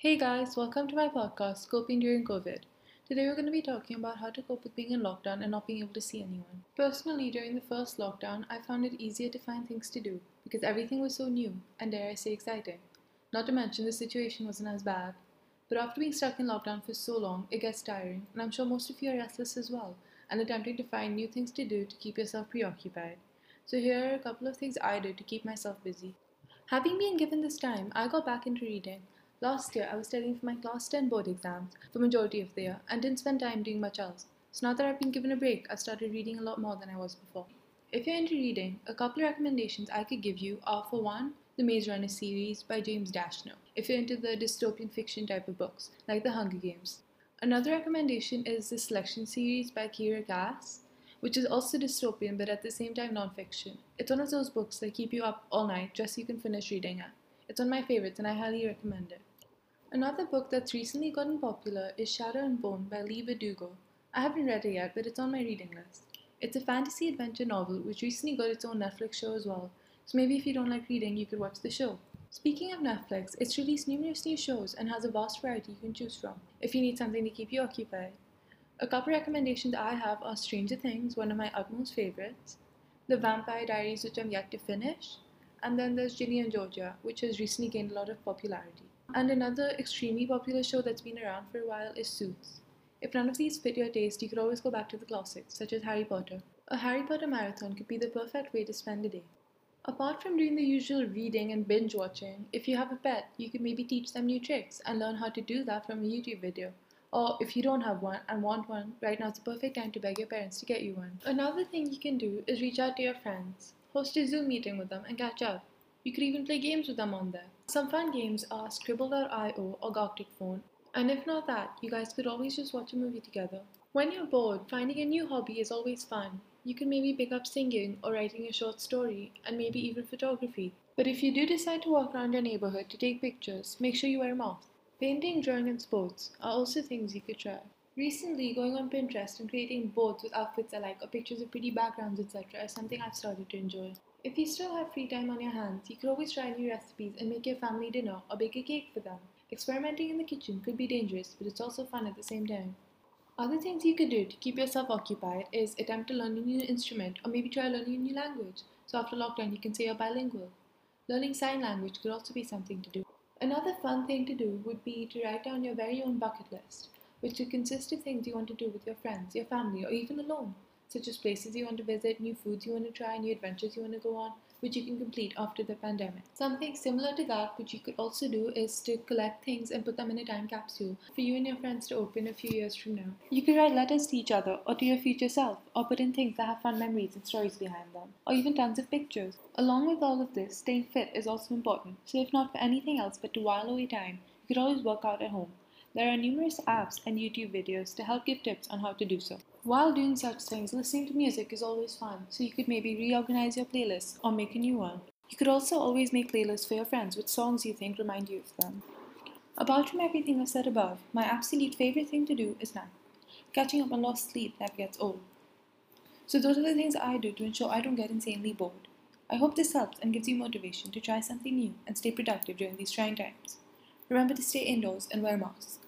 Hey guys, welcome to my podcast, Coping During COVID. Today we're going to be talking about how to cope with being in lockdown and not being able to see anyone. Personally, during the first lockdown, I found it easier to find things to do because everything was so new and dare I say exciting. Not to mention the situation wasn't as bad. But after being stuck in lockdown for so long, it gets tiring, and I'm sure most of you are restless as well and attempting to find new things to do to keep yourself preoccupied. So here are a couple of things I did to keep myself busy. Having been given this time, I got back into reading Last year, I was studying for my class 10 board exams for majority of the year and didn't spend time doing much else. So now that I've been given a break, I've started reading a lot more than I was before. If you're into reading, a couple of recommendations I could give you are for one, the Maze Runner series by James Dashner, if you're into the dystopian fiction type of books, like The Hunger Games. Another recommendation is the Selection series by Kiera Cass, which is also dystopian but at the same time nonfiction. It's one of those books that keep you up all night just so you can finish reading it. It's one of my favorites and I highly recommend it. Another book that's recently gotten popular is Shadow and Bone by Leigh Bardugo. I haven't read it yet, but it's on my reading list. It's a fantasy adventure novel which recently got its own Netflix show as well, so maybe if you don't like reading, you could watch the show. Speaking of Netflix, it's released numerous new shows and has a vast variety you can choose from if you need something to keep you occupied. A couple recommendations I have are Stranger Things, one of my utmost favorites, The Vampire Diaries, which I'm yet to finish, and then there's Ginny and Georgia, which has recently gained a lot of popularity. And another extremely popular show that's been around for a while is Suits. If none of these fit your taste, you could always go back to the classics, such as Harry Potter. A Harry Potter marathon could be the perfect way to spend a day. Apart from doing the usual reading and binge watching, if you have a pet, you could maybe teach them new tricks and learn how to do that from a YouTube video. Or if you don't have one and want one, right now is the perfect time to beg your parents to get you one. Another thing you can do is reach out to your friends, host a Zoom meeting with them, and catch up. You could even play games with them on there. Some fun games are Skribbl.io or Galactic Phone, and if not that, you guys could always just watch a movie together. When you're bored, finding a new hobby is always fun. You can maybe pick up singing or writing a short story, and maybe even photography. But if you do decide to walk around your neighborhood to take pictures, make sure you wear a mask. Painting, drawing, and sports are also things you could try. Recently, going on Pinterest and creating boards with outfits I like or pictures of pretty backgrounds, etc., is something I've started to enjoy. If you still have free time on your hands, you could always try new recipes and make your family dinner or bake a cake for them. Experimenting in the kitchen could be dangerous, but it's also fun at the same time. Other things you could do to keep yourself occupied is attempt to learn a new instrument or maybe try learning a new language. So after lockdown, you can say you're bilingual. Learning sign language could also be something to do. Another fun thing to do would be to write down your very own bucket list, which could consist of things you want to do with your friends, your family, or even alone such as places you want to visit, new foods you want to try, new adventures you want to go on, which you can complete after the pandemic. Something similar to that, which you could also do, is to collect things and put them in a time capsule for you and your friends to open a few years from now. You could write letters to each other or to your future self, or put in things that have fun memories and stories behind them, or even tons of pictures. Along with all of this, staying fit is also important, so if not for anything else but to while away time, you could always work out at home. There are numerous apps and YouTube videos to help give tips on how to do so. While doing such things, listening to music is always fun, so you could maybe reorganize your playlist or make a new one. You could also always make playlists for your friends with songs you think remind you of them. Apart from everything I said above, my absolute favorite thing to do is nap. Catching up on lost sleep never gets old. So those are the things I do to ensure I don't get insanely bored. I hope this helps and gives you motivation to try something new and stay productive during these trying times. Remember to stay indoors and wear masks.